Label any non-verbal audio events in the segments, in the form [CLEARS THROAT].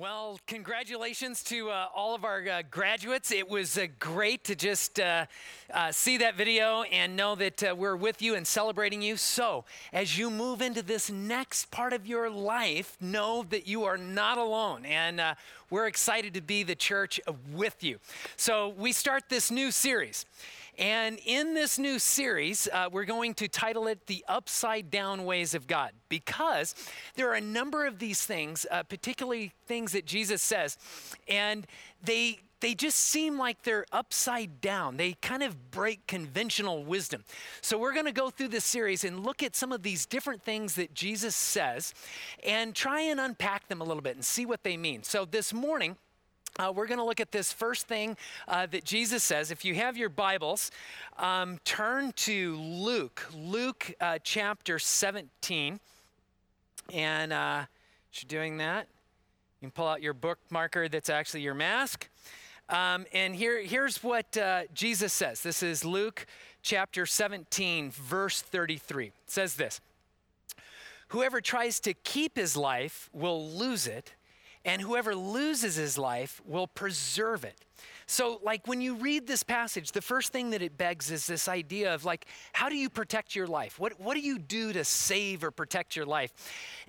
Well, congratulations to uh, all of our uh, graduates. It was uh, great to just uh, uh, see that video and know that uh, we're with you and celebrating you. So, as you move into this next part of your life, know that you are not alone. And we're excited to be the church with you. So, we start this new series. And in this new series, uh, we're going to title it The Upside Down Ways of God because there are a number of these things, uh, particularly things that Jesus says, and they they just seem like they're upside down. They kind of break conventional wisdom. So, we're going to go through this series and look at some of these different things that Jesus says and try and unpack them a little bit and see what they mean. So, this morning, uh, we're going to look at this first thing uh, that Jesus says. If you have your Bibles, um, turn to Luke, Luke uh, chapter 17. And uh, you're doing that, you can pull out your bookmarker that's actually your mask. Um, and here, here's what uh, Jesus says. This is Luke chapter 17, verse 33. It says this Whoever tries to keep his life will lose it and whoever loses his life will preserve it. So, like when you read this passage, the first thing that it begs is this idea of like, how do you protect your life? What, what do you do to save or protect your life?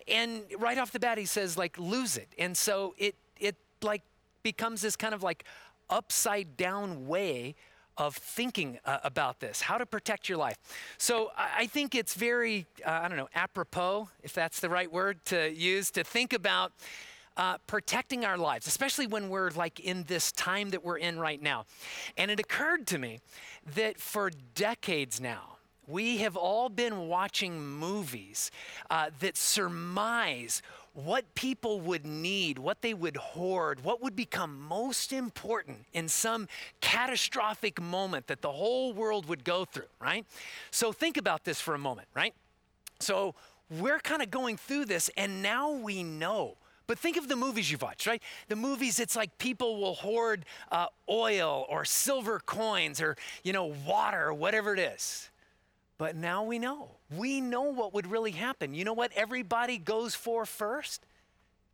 And right off the bat, he says, like, lose it. And so it, it like becomes this kind of like upside down way of thinking uh, about this, how to protect your life. So I think it's very, uh, I don't know, apropos, if that's the right word to use, to think about uh, protecting our lives, especially when we're like in this time that we're in right now. And it occurred to me that for decades now, we have all been watching movies uh, that surmise what people would need, what they would hoard, what would become most important in some catastrophic moment that the whole world would go through, right? So think about this for a moment, right? So we're kind of going through this, and now we know but think of the movies you've watched, right? The movies, it's like people will hoard uh, oil or silver coins or, you know, water or whatever it is. But now we know. We know what would really happen. You know what everybody goes for first?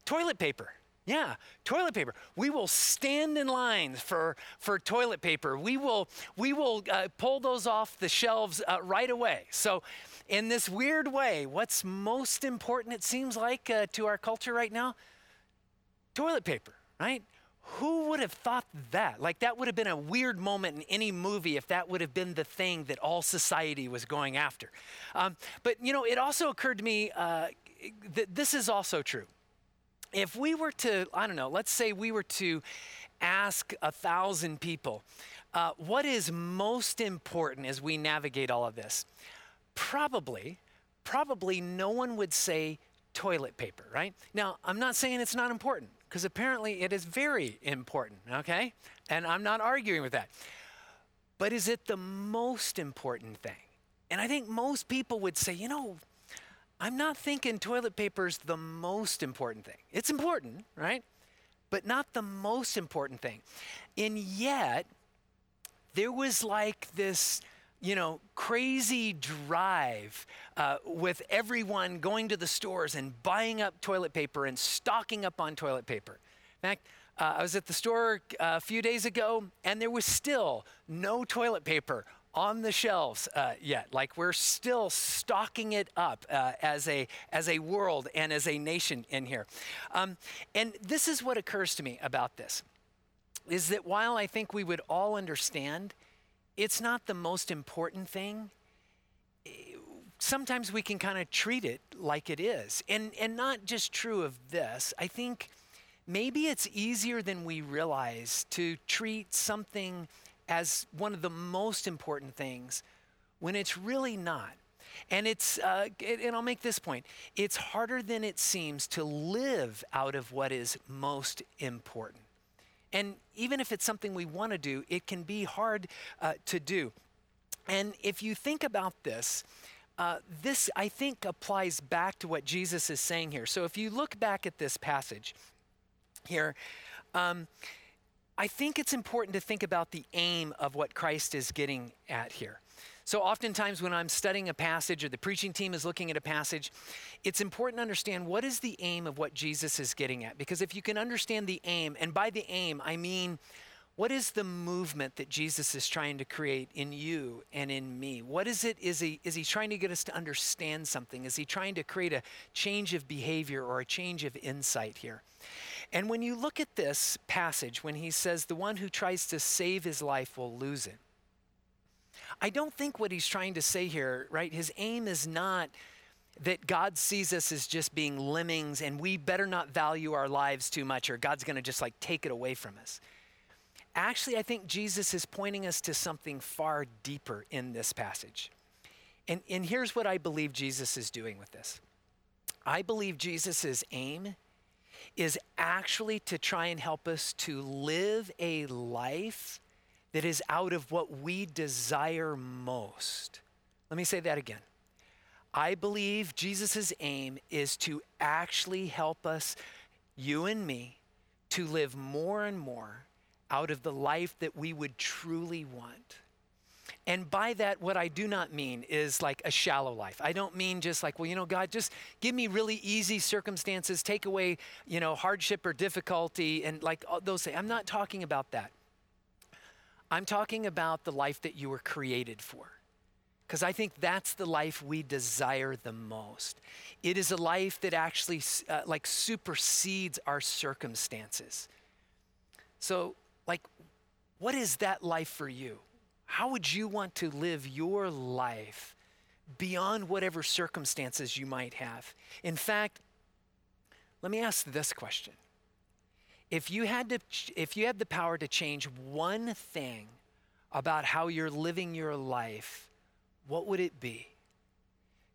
Toilet paper. Yeah, toilet paper. We will stand in lines for, for toilet paper. We will, we will uh, pull those off the shelves uh, right away. So, in this weird way, what's most important, it seems like, uh, to our culture right now? Toilet paper, right? Who would have thought that? Like, that would have been a weird moment in any movie if that would have been the thing that all society was going after. Um, but, you know, it also occurred to me uh, that this is also true if we were to, I don't know, let's say we were to ask a thousand people, uh, what is most important as we navigate all of this? Probably, probably no one would say toilet paper, right? Now, I'm not saying it's not important, because apparently it is very important, okay? And I'm not arguing with that. But is it the most important thing? And I think most people would say, you know, I'm not thinking toilet paper is the most important thing. It's important, right? But not the most important thing. And yet, there was like this, you know, crazy drive uh, with everyone going to the stores and buying up toilet paper and stocking up on toilet paper. In fact, uh, I was at the store uh, a few days ago, and there was still no toilet paper on the shelves uh, yet. Like we're still stocking it up uh, as a as a world and as a nation in here. Um, and this is what occurs to me about this: is that while I think we would all understand, it's not the most important thing. Sometimes we can kind of treat it like it is, and and not just true of this. I think maybe it's easier than we realize to treat something as one of the most important things when it's really not. And it's, uh, and I'll make this point it's harder than it seems to live out of what is most important. And even if it's something we want to do, it can be hard uh, to do. And if you think about this, uh, this I think applies back to what Jesus is saying here. So if you look back at this passage here, um, I think it's important to think about the aim of what Christ is getting at here. So, oftentimes, when I'm studying a passage or the preaching team is looking at a passage, it's important to understand what is the aim of what Jesus is getting at. Because if you can understand the aim, and by the aim, I mean what is the movement that Jesus is trying to create in you and in me? What is it? Is he, is he trying to get us to understand something? Is he trying to create a change of behavior or a change of insight here? And when you look at this passage, when he says, the one who tries to save his life will lose it, I don't think what he's trying to say here, right? His aim is not that God sees us as just being lemmings and we better not value our lives too much or God's going to just like take it away from us. Actually, I think Jesus is pointing us to something far deeper in this passage. And, and here's what I believe Jesus is doing with this I believe Jesus' aim is actually to try and help us to live a life that is out of what we desire most. Let me say that again. I believe Jesus' aim is to actually help us, you and me, to live more and more out of the life that we would truly want. And by that, what I do not mean is like a shallow life. I don't mean just like, well, you know, God, just give me really easy circumstances, take away, you know, hardship or difficulty, and like those things. I'm not talking about that. I'm talking about the life that you were created for. Because I think that's the life we desire the most. It is a life that actually uh, like supersedes our circumstances. So, like, what is that life for you? How would you want to live your life beyond whatever circumstances you might have? In fact, let me ask this question if you had to if you had the power to change one thing about how you're living your life what would it be?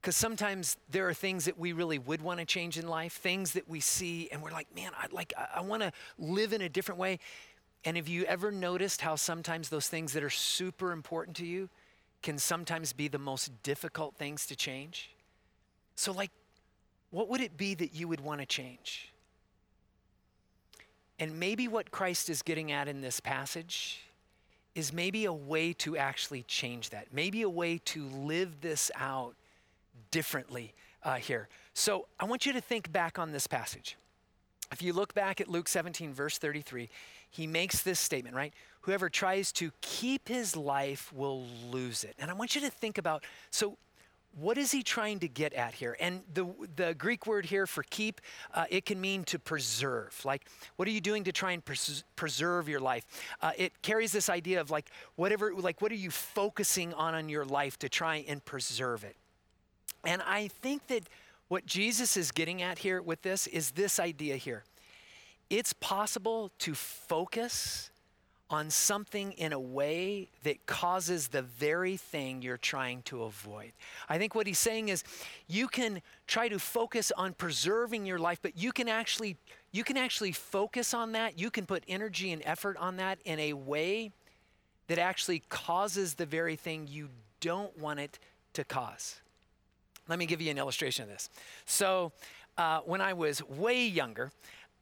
Because sometimes there are things that we really would want to change in life things that we see and we're like man i like i, I want to live in a different way. And have you ever noticed how sometimes those things that are super important to you can sometimes be the most difficult things to change? So like what would it be that you would want to change and maybe what Christ is getting at in this passage is maybe a way to actually change that, maybe a way to live this out differently uh, here. So I want you to think back on this passage. If you look back at Luke 17, verse 33, he makes this statement, right? Whoever tries to keep his life will lose it. And I want you to think about so what is he trying to get at here? And the, the Greek word here for keep, uh, it can mean to preserve. Like, what are you doing to try and pres- preserve your life? Uh, it carries this idea of like, whatever, like, what are you focusing on in your life to try and preserve it? And I think that what Jesus is getting at here with this is this idea here. It's possible to focus on something in a way that causes the very thing you're trying to avoid. I think what he's saying is you can try to focus on preserving your life, but you can actually you can actually focus on that. You can put energy and effort on that in a way that actually causes the very thing you don't want it to cause. Let me give you an illustration of this. So, uh, when I was way younger,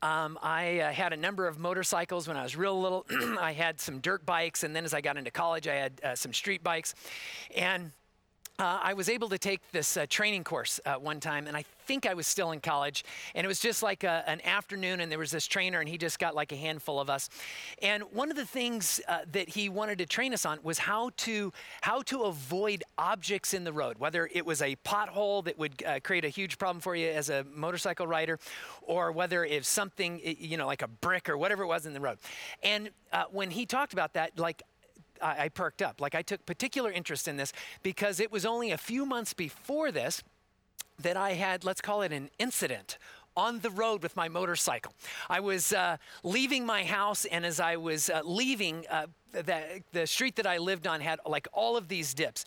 um, I uh, had a number of motorcycles when I was real little. [CLEARS THROAT] I had some dirt bikes, and then as I got into college, I had uh, some street bikes. And uh, I was able to take this uh, training course uh, one time, and I think I was still in college. And it was just like a, an afternoon, and there was this trainer, and he just got like a handful of us. And one of the things uh, that he wanted to train us on was how to how to avoid objects in the road, whether it was a pothole that would uh, create a huge problem for you as a motorcycle rider, or whether it's something you know like a brick or whatever it was in the road. And uh, when he talked about that, like I, I perked up. Like I took particular interest in this because it was only a few months before this that I had, let's call it an incident on the road with my motorcycle. I was uh, leaving my house, and as I was uh, leaving, uh, the, the street that I lived on had like all of these dips.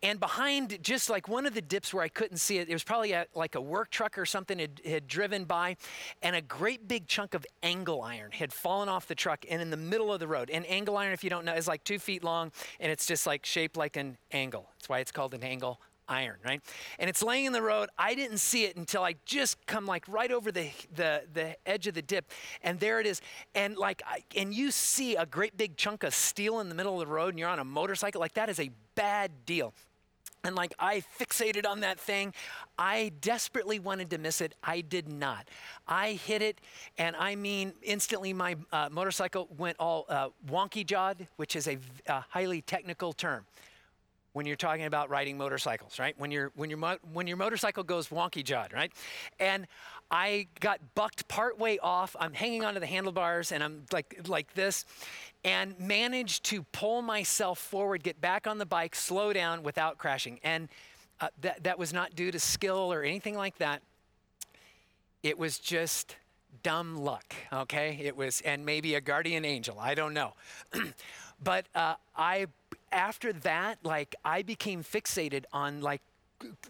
And behind just like one of the dips where I couldn't see it, it was probably a, like a work truck or something had, had driven by, and a great big chunk of angle iron had fallen off the truck and in the middle of the road. And angle iron, if you don't know, is like two feet long, and it's just like shaped like an angle. That's why it's called an angle iron, right? And it's laying in the road. I didn't see it until I just come like right over the the the edge of the dip, and there it is. And like, I, and you see a great big chunk of steel in the middle of the road, and you're on a motorcycle. Like that is a bad deal. And like I fixated on that thing. I desperately wanted to miss it. I did not. I hit it, and I mean, instantly my uh, motorcycle went all uh, wonky jawed, which is a, a highly technical term when you're talking about riding motorcycles, right? When, you when, your, when your motorcycle goes wonky jawed, right? And I got bucked partway off. I'm hanging onto the handlebars and I'm like, like this and managed to pull myself forward, get back on the bike, slow down without crashing. And uh, that, that was not due to skill or anything like that. It was just dumb luck, okay? It was, and maybe a guardian angel, I don't know. [CLEARS THROAT] but uh, I after that, like I became fixated on like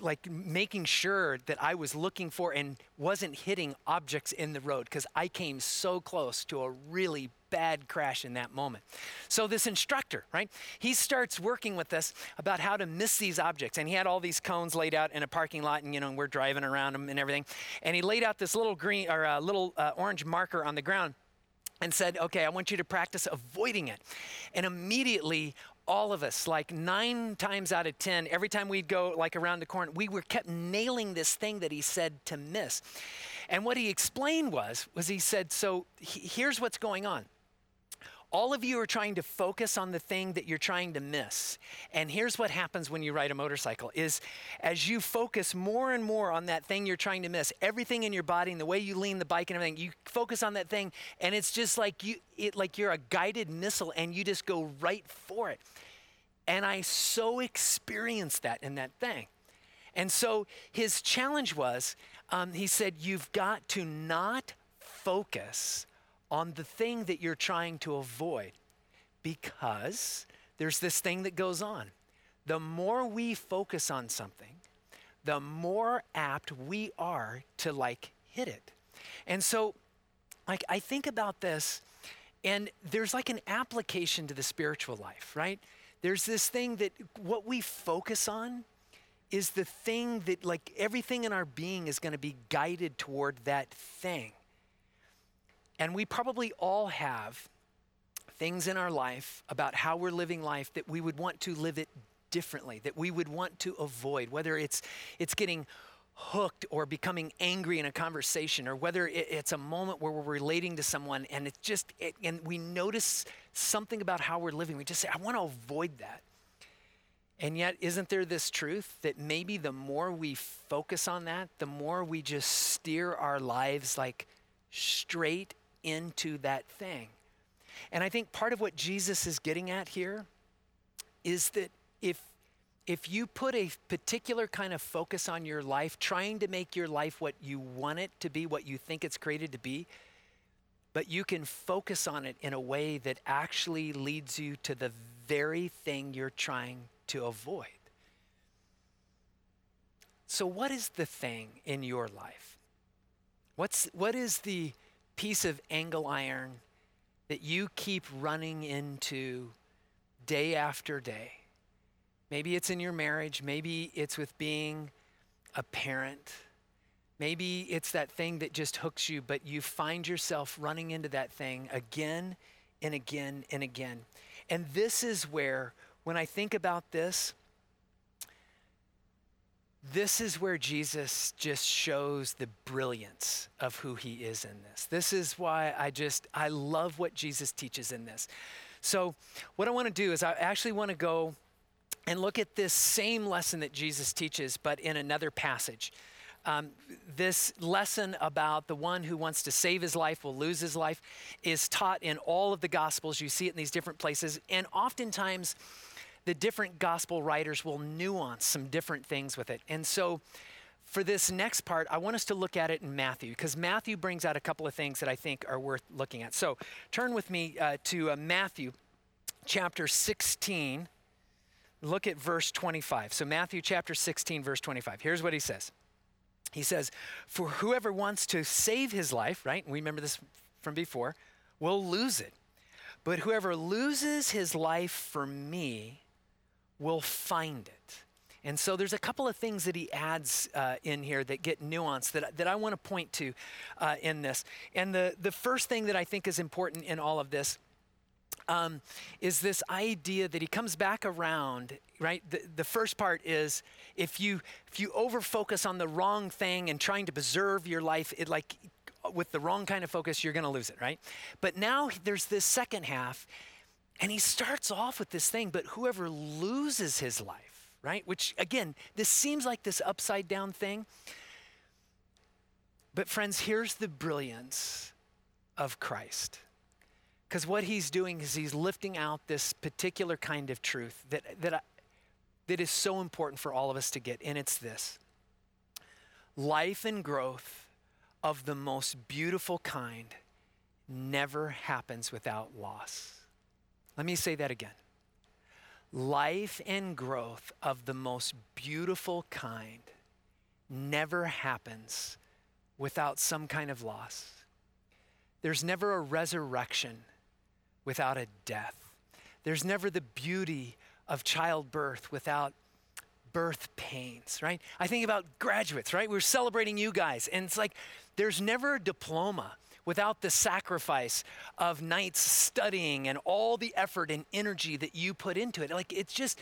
like making sure that I was looking for and wasn't hitting objects in the road because I came so close to a really bad crash in that moment. So this instructor, right? He starts working with us about how to miss these objects and he had all these cones laid out in a parking lot and you know we're driving around them and everything. And he laid out this little green or a uh, little uh, orange marker on the ground and said, "Okay, I want you to practice avoiding it." And immediately all of us, like nine times out of 10, every time we'd go like around the corner, we were kept nailing this thing that he said to miss. And what he explained was, was he said, so he, here's what's going on. All of you are trying to focus on the thing that you're trying to miss. And here's what happens when you ride a motorcycle is as you focus more and more on that thing you're trying to miss, everything in your body and the way you lean the bike and everything, you focus on that thing and it's just like you it like you're a guided missile and you just go right for it. And I so experienced that in that thing. And so his challenge was um, he said, You've got to not focus on the thing that you're trying to avoid because there's this thing that goes on. The more we focus on something, the more apt we are to like hit it. And so, like, I think about this, and there's like an application to the spiritual life, right? There's this thing that what we focus on is the thing that, like, everything in our being is going to be guided toward that thing. And we probably all have things in our life about how we're living life that we would want to live it differently, that we would want to avoid, whether it's, it's getting hooked or becoming angry in a conversation, or whether it's a moment where we're relating to someone and it's just, it, and we notice something about how we're living. We just say, I want to avoid that. And yet, isn't there this truth that maybe the more we focus on that, the more we just steer our lives like straight into that thing. And I think part of what Jesus is getting at here is that if if you put a particular kind of focus on your life, trying to make your life what you want it to be, what you think it's created to be, but you can focus on it in a way that actually leads you to the very thing you're trying to avoid. So, what is the thing in your life? What's, what is the piece of angle iron that you keep running into day after day. Maybe it's in your marriage, maybe it's with being a parent. Maybe it's that thing that just hooks you, but you find yourself running into that thing again and again and again. And this is where, when I think about this, this is where Jesus just shows the brilliance of who he is in this. This is why I just, I love what Jesus teaches in this. So, what I want to do is, I actually want to go and look at this same lesson that Jesus teaches, but in another passage. Um, this lesson about the one who wants to save his life will lose his life is taught in all of the Gospels. You see it in these different places. And oftentimes, the different gospel writers will nuance some different things with it. And so for this next part, I want us to look at it in Matthew because Matthew brings out a couple of things that I think are worth looking at. So turn with me uh, to uh, Matthew chapter 16. Look at verse 25. So, Matthew chapter 16, verse 25. Here's what he says He says, For whoever wants to save his life, right? We remember this from before, will lose it. But whoever loses his life for me will find it. And so there's a couple of things that he adds uh, in here that get nuanced that, that I want to point to uh, in this. And the, the first thing that I think is important in all of this um, is this idea that he comes back around, right? The, the first part is if you if you over focus on the wrong thing and trying to preserve your life, it like with the wrong kind of focus, you're going to lose it, right? But now there's this second half, and he starts off with this thing, but whoever loses his life, right? Which again, this seems like this upside down thing. But friends, here's the brilliance of Christ. Because what he's doing is he's lifting out this particular kind of truth that, that, I, that is so important for all of us to get, and it's this life and growth of the most beautiful kind never happens without loss. Let me say that again. Life and growth of the most beautiful kind never happens without some kind of loss. There's never a resurrection without a death. There's never the beauty of childbirth without birth pains, right? I think about graduates, right? We're celebrating you guys, and it's like there's never a diploma without the sacrifice of nights studying and all the effort and energy that you put into it. Like it's just,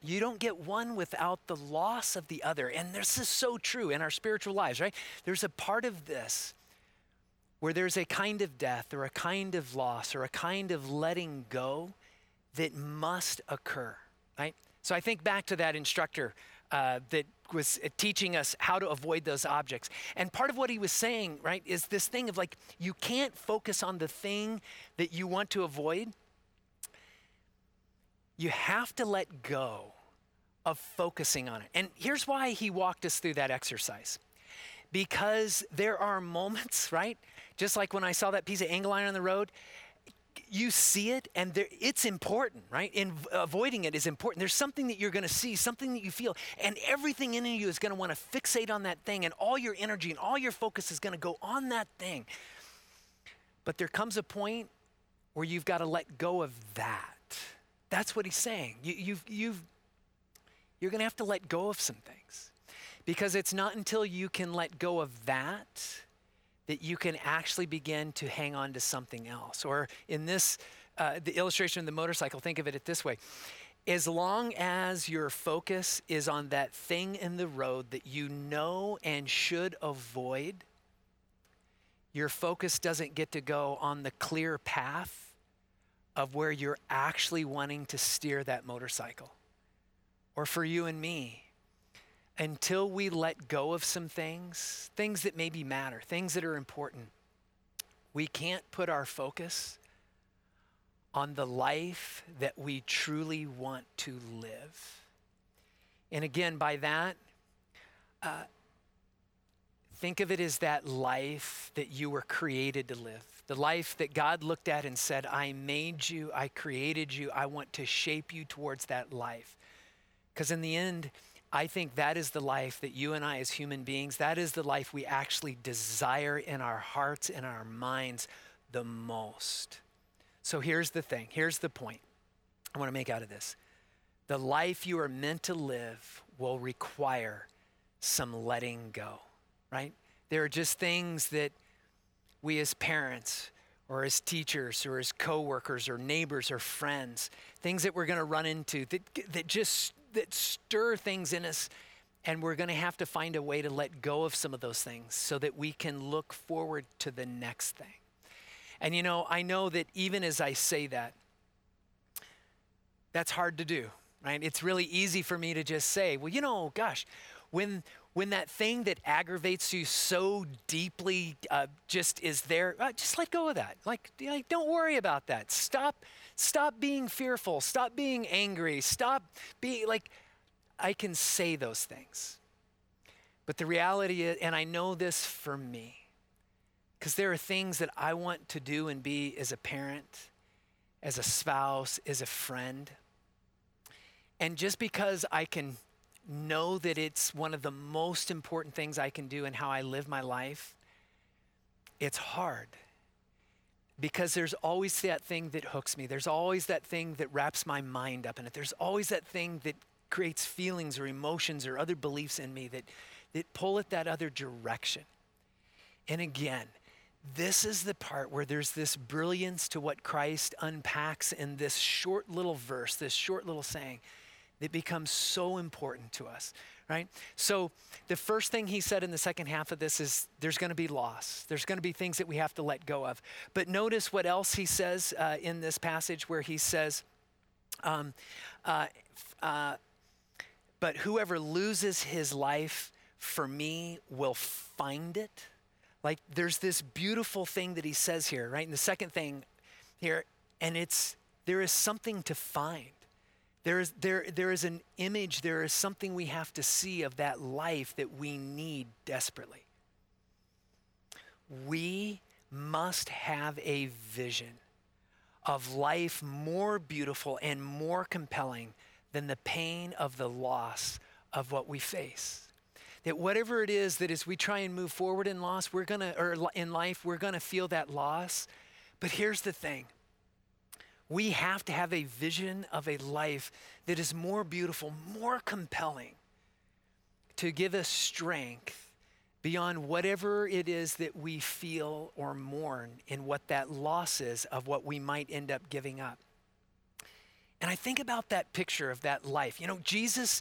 you don't get one without the loss of the other. And this is so true in our spiritual lives, right? There's a part of this where there's a kind of death or a kind of loss or a kind of letting go that must occur, right? So I think back to that instructor uh, that was uh, teaching us how to avoid those objects. And part of what he was saying, right, is this thing of like, you can't focus on the thing that you want to avoid. You have to let go of focusing on it. And here's why he walked us through that exercise. Because there are moments, [LAUGHS] right, just like when I saw that piece of angle iron on the road, you see it and there, it's important, right? And avoiding it is important. There's something that you're going to see, something that you feel, and everything in you is going to want to fixate on that thing, and all your energy and all your focus is going to go on that thing. But there comes a point where you've got to let go of that. That's what he's saying. You, you've, you've, you're going to have to let go of some things because it's not until you can let go of that that you can actually begin to hang on to something else. Or in this, uh, the illustration of the motorcycle, think of it this way. As long as your focus is on that thing in the road that you know and should avoid, your focus doesn't get to go on the clear path of where you're actually wanting to steer that motorcycle. Or for you and me, until we let go of some things, things that maybe matter, things that are important, we can't put our focus on the life that we truly want to live. And again, by that, uh, think of it as that life that you were created to live. The life that God looked at and said, I made you, I created you, I want to shape you towards that life. Because in the end, I think that is the life that you and I, as human beings, that is the life we actually desire in our hearts and our minds the most. So here's the thing here's the point I want to make out of this. The life you are meant to live will require some letting go, right? There are just things that we as parents, or as teachers or as coworkers or neighbors or friends things that we're going to run into that, that just that stir things in us and we're going to have to find a way to let go of some of those things so that we can look forward to the next thing. And you know i know that even as i say that that's hard to do right? It's really easy for me to just say well you know gosh when when that thing that aggravates you so deeply uh, just is there uh, just let go of that like, like don't worry about that stop Stop being fearful. Stop being angry. Stop being like, I can say those things. But the reality is, and I know this for me, because there are things that I want to do and be as a parent, as a spouse, as a friend. And just because I can know that it's one of the most important things I can do in how I live my life, it's hard because there's always that thing that hooks me. There's always that thing that wraps my mind up in it. There's always that thing that creates feelings or emotions or other beliefs in me that, that pull it that other direction. And again, this is the part where there's this brilliance to what Christ unpacks in this short little verse, this short little saying that becomes so important to us, right? So, the first thing he said in the second half of this is there's going to be loss. There's going to be things that we have to let go of. But notice what else he says uh, in this passage where he says, um, uh, uh, but whoever loses his life for me will find it. Like there's this beautiful thing that he says here, right? And the second thing here, and it's there is something to find. There is, there, there is an image, there is something we have to see of that life that we need desperately. We must have a vision of life more beautiful and more compelling than the pain of the loss of what we face. That whatever it is that as we try and move forward in loss, we're gonna, or in life, we're gonna feel that loss. But here's the thing we have to have a vision of a life that is more beautiful, more compelling to give us strength beyond whatever it is that we feel or mourn in what that loss is of what we might end up giving up. And I think about that picture of that life. You know, Jesus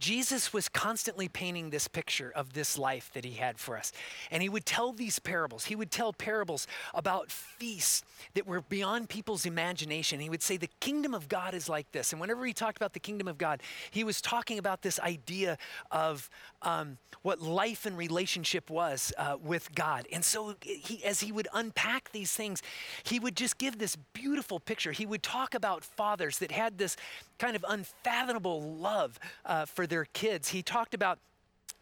Jesus was constantly painting this picture of this life that he had for us. And he would tell these parables. He would tell parables about feasts that were beyond people's imagination. He would say, The kingdom of God is like this. And whenever he talked about the kingdom of God, he was talking about this idea of um, what life and relationship was uh, with God. And so, he, as he would unpack these things, he would just give this beautiful picture. He would talk about fathers that had this kind of unfathomable love uh, for their kids. He talked about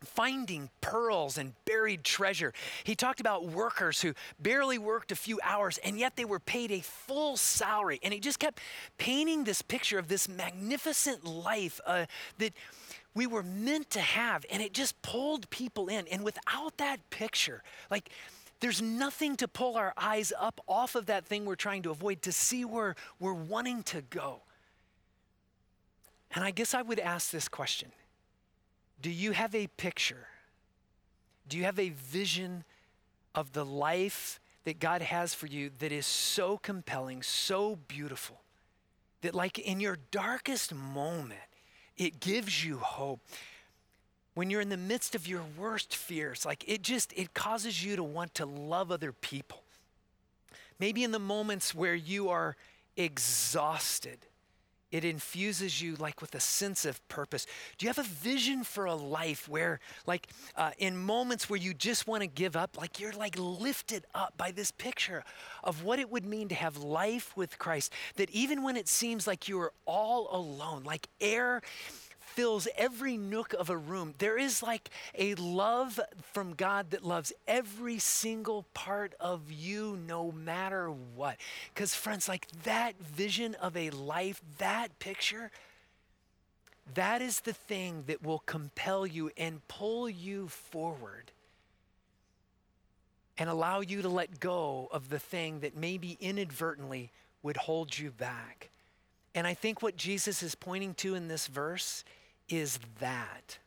finding pearls and buried treasure. He talked about workers who barely worked a few hours and yet they were paid a full salary. And he just kept painting this picture of this magnificent life uh, that we were meant to have. And it just pulled people in. And without that picture, like, there's nothing to pull our eyes up off of that thing we're trying to avoid to see where we're wanting to go. And I guess I would ask this question Do you have a picture? Do you have a vision of the life that God has for you that is so compelling, so beautiful, that, like in your darkest moment, it gives you hope? When you're in the midst of your worst fears, like it just, it causes you to want to love other people. Maybe in the moments where you are exhausted it infuses you like with a sense of purpose. Do you have a vision for a life where, like, uh, in moments where you just want to give up, like you're like lifted up by this picture of what it would mean to have life with Christ? That even when it seems like you are all alone, like air fills every nook of a room. There is like a love from God that loves every single part of you, no matter what. Because, friends, like that vision of a life, that picture, that is the thing that will compel you and pull you forward and allow you to let go of the thing that maybe inadvertently would hold you back. And I think what Jesus is pointing to in this verse is that.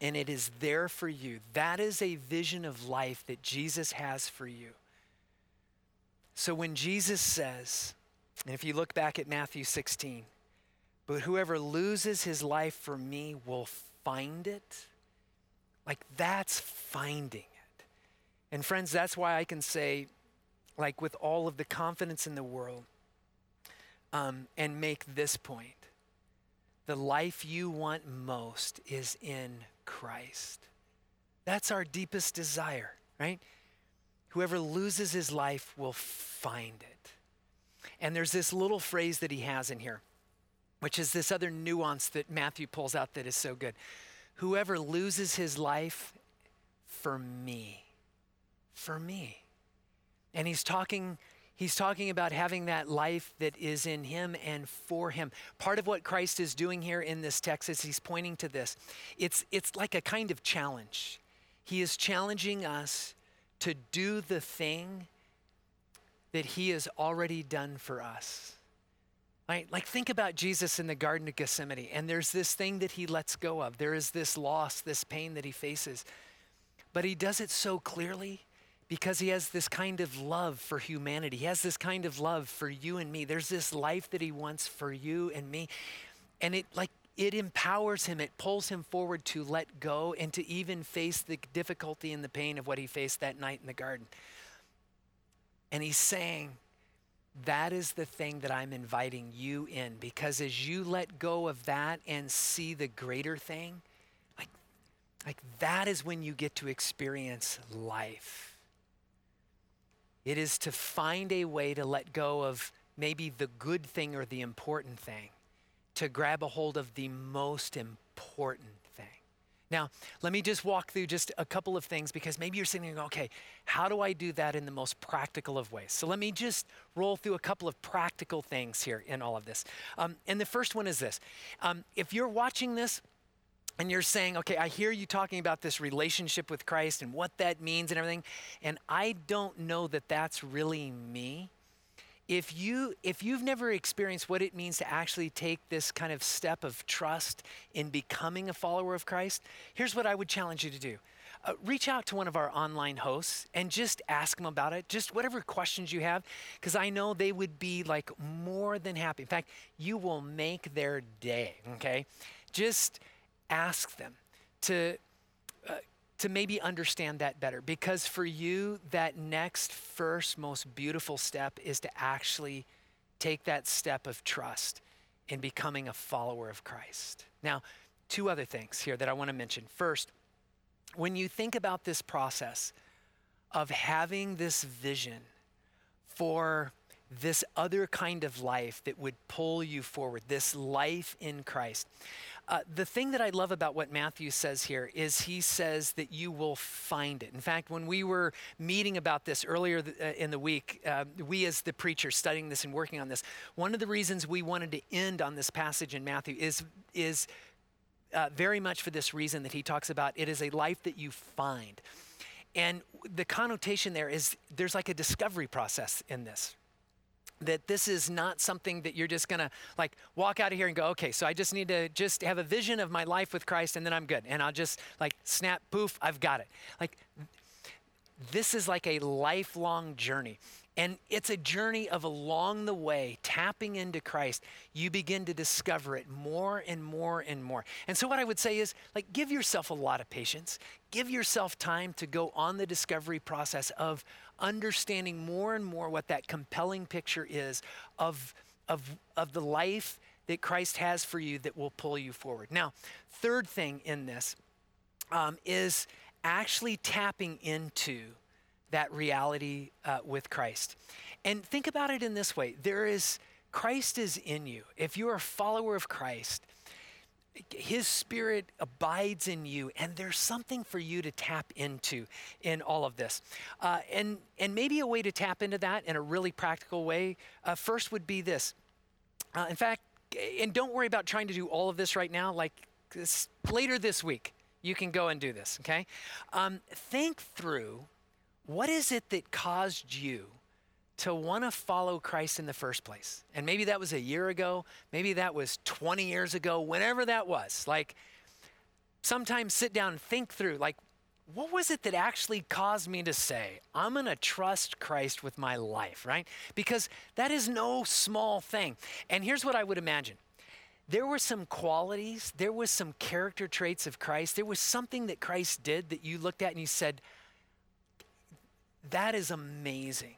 And it is there for you. That is a vision of life that Jesus has for you. So when Jesus says, and if you look back at Matthew 16, but whoever loses his life for me will find it, like that's finding it. And friends, that's why I can say, like with all of the confidence in the world, um, and make this point the life you want most is in Christ. That's our deepest desire, right? Whoever loses his life will find it. And there's this little phrase that he has in here, which is this other nuance that Matthew pulls out that is so good. Whoever loses his life for me, for me. And he's talking He's talking about having that life that is in him and for him. Part of what Christ is doing here in this text is he's pointing to this. It's, it's like a kind of challenge. He is challenging us to do the thing that he has already done for us. Right? Like, think about Jesus in the Garden of Gethsemane, and there's this thing that he lets go of. There is this loss, this pain that he faces. But he does it so clearly because he has this kind of love for humanity. He has this kind of love for you and me. There's this life that he wants for you and me. And it like it empowers him, it pulls him forward to let go and to even face the difficulty and the pain of what he faced that night in the garden. And he's saying, that is the thing that I'm inviting you in because as you let go of that and see the greater thing, like, like that is when you get to experience life. It is to find a way to let go of maybe the good thing or the important thing, to grab a hold of the most important thing. Now, let me just walk through just a couple of things because maybe you're sitting there, going, okay, how do I do that in the most practical of ways? So let me just roll through a couple of practical things here in all of this. Um, and the first one is this um, if you're watching this, and you're saying, okay, I hear you talking about this relationship with Christ and what that means and everything, and I don't know that that's really me. If you if you've never experienced what it means to actually take this kind of step of trust in becoming a follower of Christ, here's what I would challenge you to do. Uh, reach out to one of our online hosts and just ask them about it. Just whatever questions you have, because I know they would be like more than happy. In fact, you will make their day, okay? Just ask them to, uh, to maybe understand that better. Because for you, that next, first, most beautiful step is to actually take that step of trust in becoming a follower of Christ. Now, two other things here that I want to mention. First, when you think about this process of having this vision for this other kind of life that would pull you forward, this life in Christ. Uh, the thing that I love about what Matthew says here is he says that you will find it. In fact, when we were meeting about this earlier th- uh, in the week, uh, we as the preachers studying this and working on this, one of the reasons we wanted to end on this passage in Matthew is, is uh, very much for this reason that he talks about it is a life that you find. And the connotation there is there's like a discovery process in this, that this is not something that you're just gonna like walk out of here and go, okay, so I just need to just have a vision of my life with Christ and then I'm good. And I'll just like snap, poof, I've got it. Like this is like a lifelong journey. And it's a journey of along the way, tapping into Christ, you begin to discover it more and more and more. And so, what I would say is, like, give yourself a lot of patience. Give yourself time to go on the discovery process of understanding more and more what that compelling picture is of, of, of the life that Christ has for you that will pull you forward. Now, third thing in this um, is actually tapping into that reality uh, with Christ. And think about it in this way there is, Christ is in you. If you're a follower of Christ, his spirit abides in you and there's something for you to tap into in all of this uh, and and maybe a way to tap into that in a really practical way uh, first would be this uh, in fact and don't worry about trying to do all of this right now like this, later this week you can go and do this okay um, think through what is it that caused you to want to follow Christ in the first place? And maybe that was a year ago, maybe that was 20 years ago, whenever that was. Like, sometimes sit down and think through, like, what was it that actually caused me to say, I'm going to trust Christ with my life, right? Because that is no small thing. And here's what I would imagine there were some qualities, there was some character traits of Christ, there was something that Christ did that you looked at and you said, that is amazing.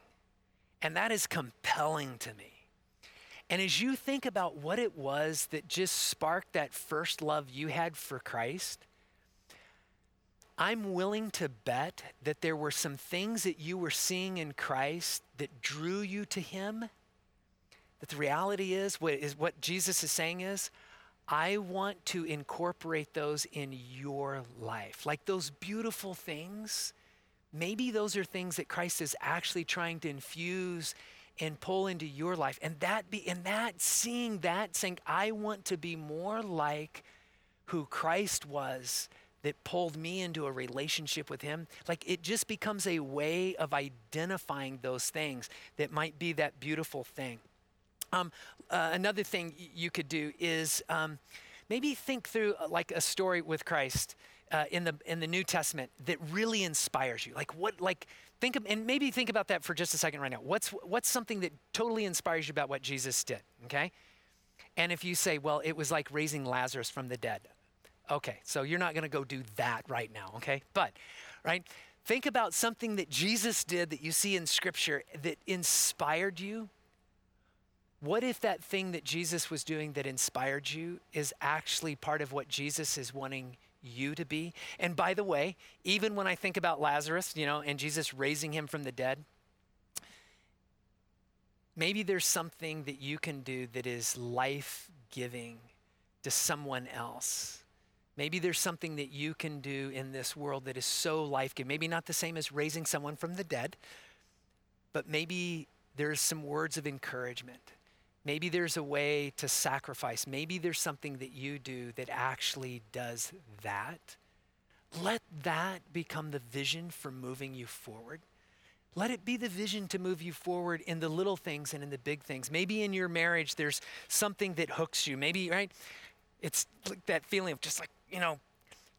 And that is compelling to me. And as you think about what it was that just sparked that first love you had for Christ, I'm willing to bet that there were some things that you were seeing in Christ that drew you to Him. That the reality is, what, is, what Jesus is saying is, I want to incorporate those in your life. Like those beautiful things maybe those are things that Christ is actually trying to infuse and pull into your life. And that be and that seeing that saying, I want to be more like who Christ was that pulled me into a relationship with him. Like it just becomes a way of identifying those things that might be that beautiful thing. Um, uh, another thing you could do is um, maybe think through uh, like a story with Christ uh, in the in the New Testament that really inspires you. Like what like think of, and maybe think about that for just a second right now. What's what's something that totally inspires you about what Jesus did? Okay, and if you say, well, it was like raising Lazarus from the dead. Okay, so you're not going to go do that right now. Okay, but right. Think about something that Jesus did that you see in Scripture that inspired you what if that thing that Jesus was doing that inspired you is actually part of what Jesus is wanting you to be? And by the way, even when I think about Lazarus, you know, and Jesus raising him from the dead, maybe there's something that you can do that is life giving to someone else. Maybe there's something that you can do in this world that is so life giving. Maybe not the same as raising someone from the dead, but maybe there's some words of encouragement Maybe there's a way to sacrifice. Maybe there's something that you do that actually does that. Let that become the vision for moving you forward. Let it be the vision to move you forward in the little things and in the big things. Maybe in your marriage, there's something that hooks you. Maybe, right? It's like that feeling of just like, you know,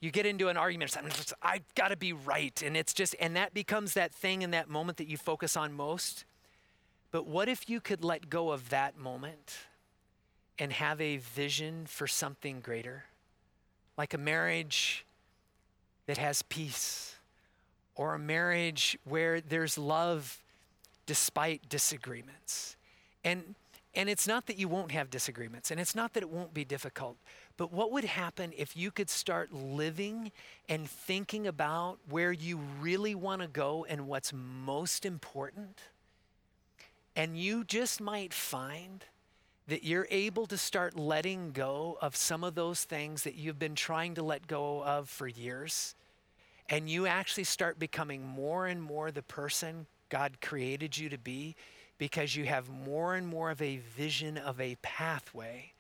you get into an argument, of something, I've got to be right. And it's just, and that becomes that thing in that moment that you focus on most. But what if you could let go of that moment and have a vision for something greater? Like a marriage that has peace, or a marriage where there's love despite disagreements. And, and it's not that you won't have disagreements, and it's not that it won't be difficult, but what would happen if you could start living and thinking about where you really want to go and what's most important? And you just might find that you're able to start letting go of some of those things that you've been trying to let go of for years. And you actually start becoming more and more the person God created you to be because you have more and more of a vision of a pathway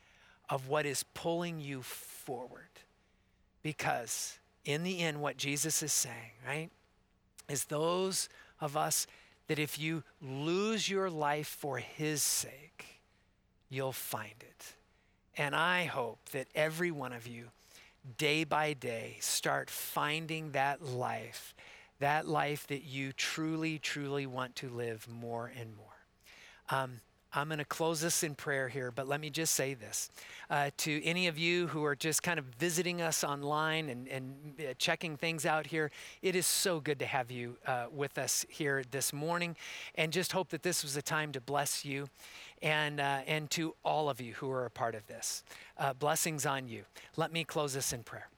of what is pulling you forward. Because in the end, what Jesus is saying, right, is those of us that if you lose your life for His sake, you'll find it. And I hope that every one of you, day by day, start finding that life, that life that you truly, truly want to live more and more. Um, I'm going to close this in prayer here, but let me just say this. Uh, to any of you who are just kind of visiting us online and, and uh, checking things out here, it is so good to have you uh, with us here this morning. And just hope that this was a time to bless you and, uh, and to all of you who are a part of this. Uh, blessings on you. Let me close this in prayer.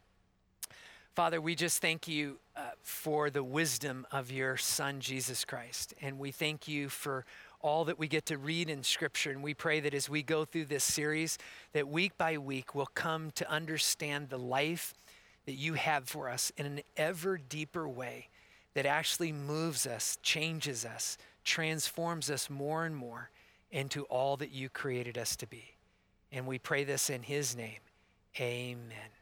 Father, we just thank you uh, for the wisdom of your Son, Jesus Christ. And we thank you for all that we get to read in Scripture. And we pray that as we go through this series, that week by week we'll come to understand the life that you have for us in an ever deeper way that actually moves us, changes us, transforms us more and more into all that you created us to be. And we pray this in His name. Amen.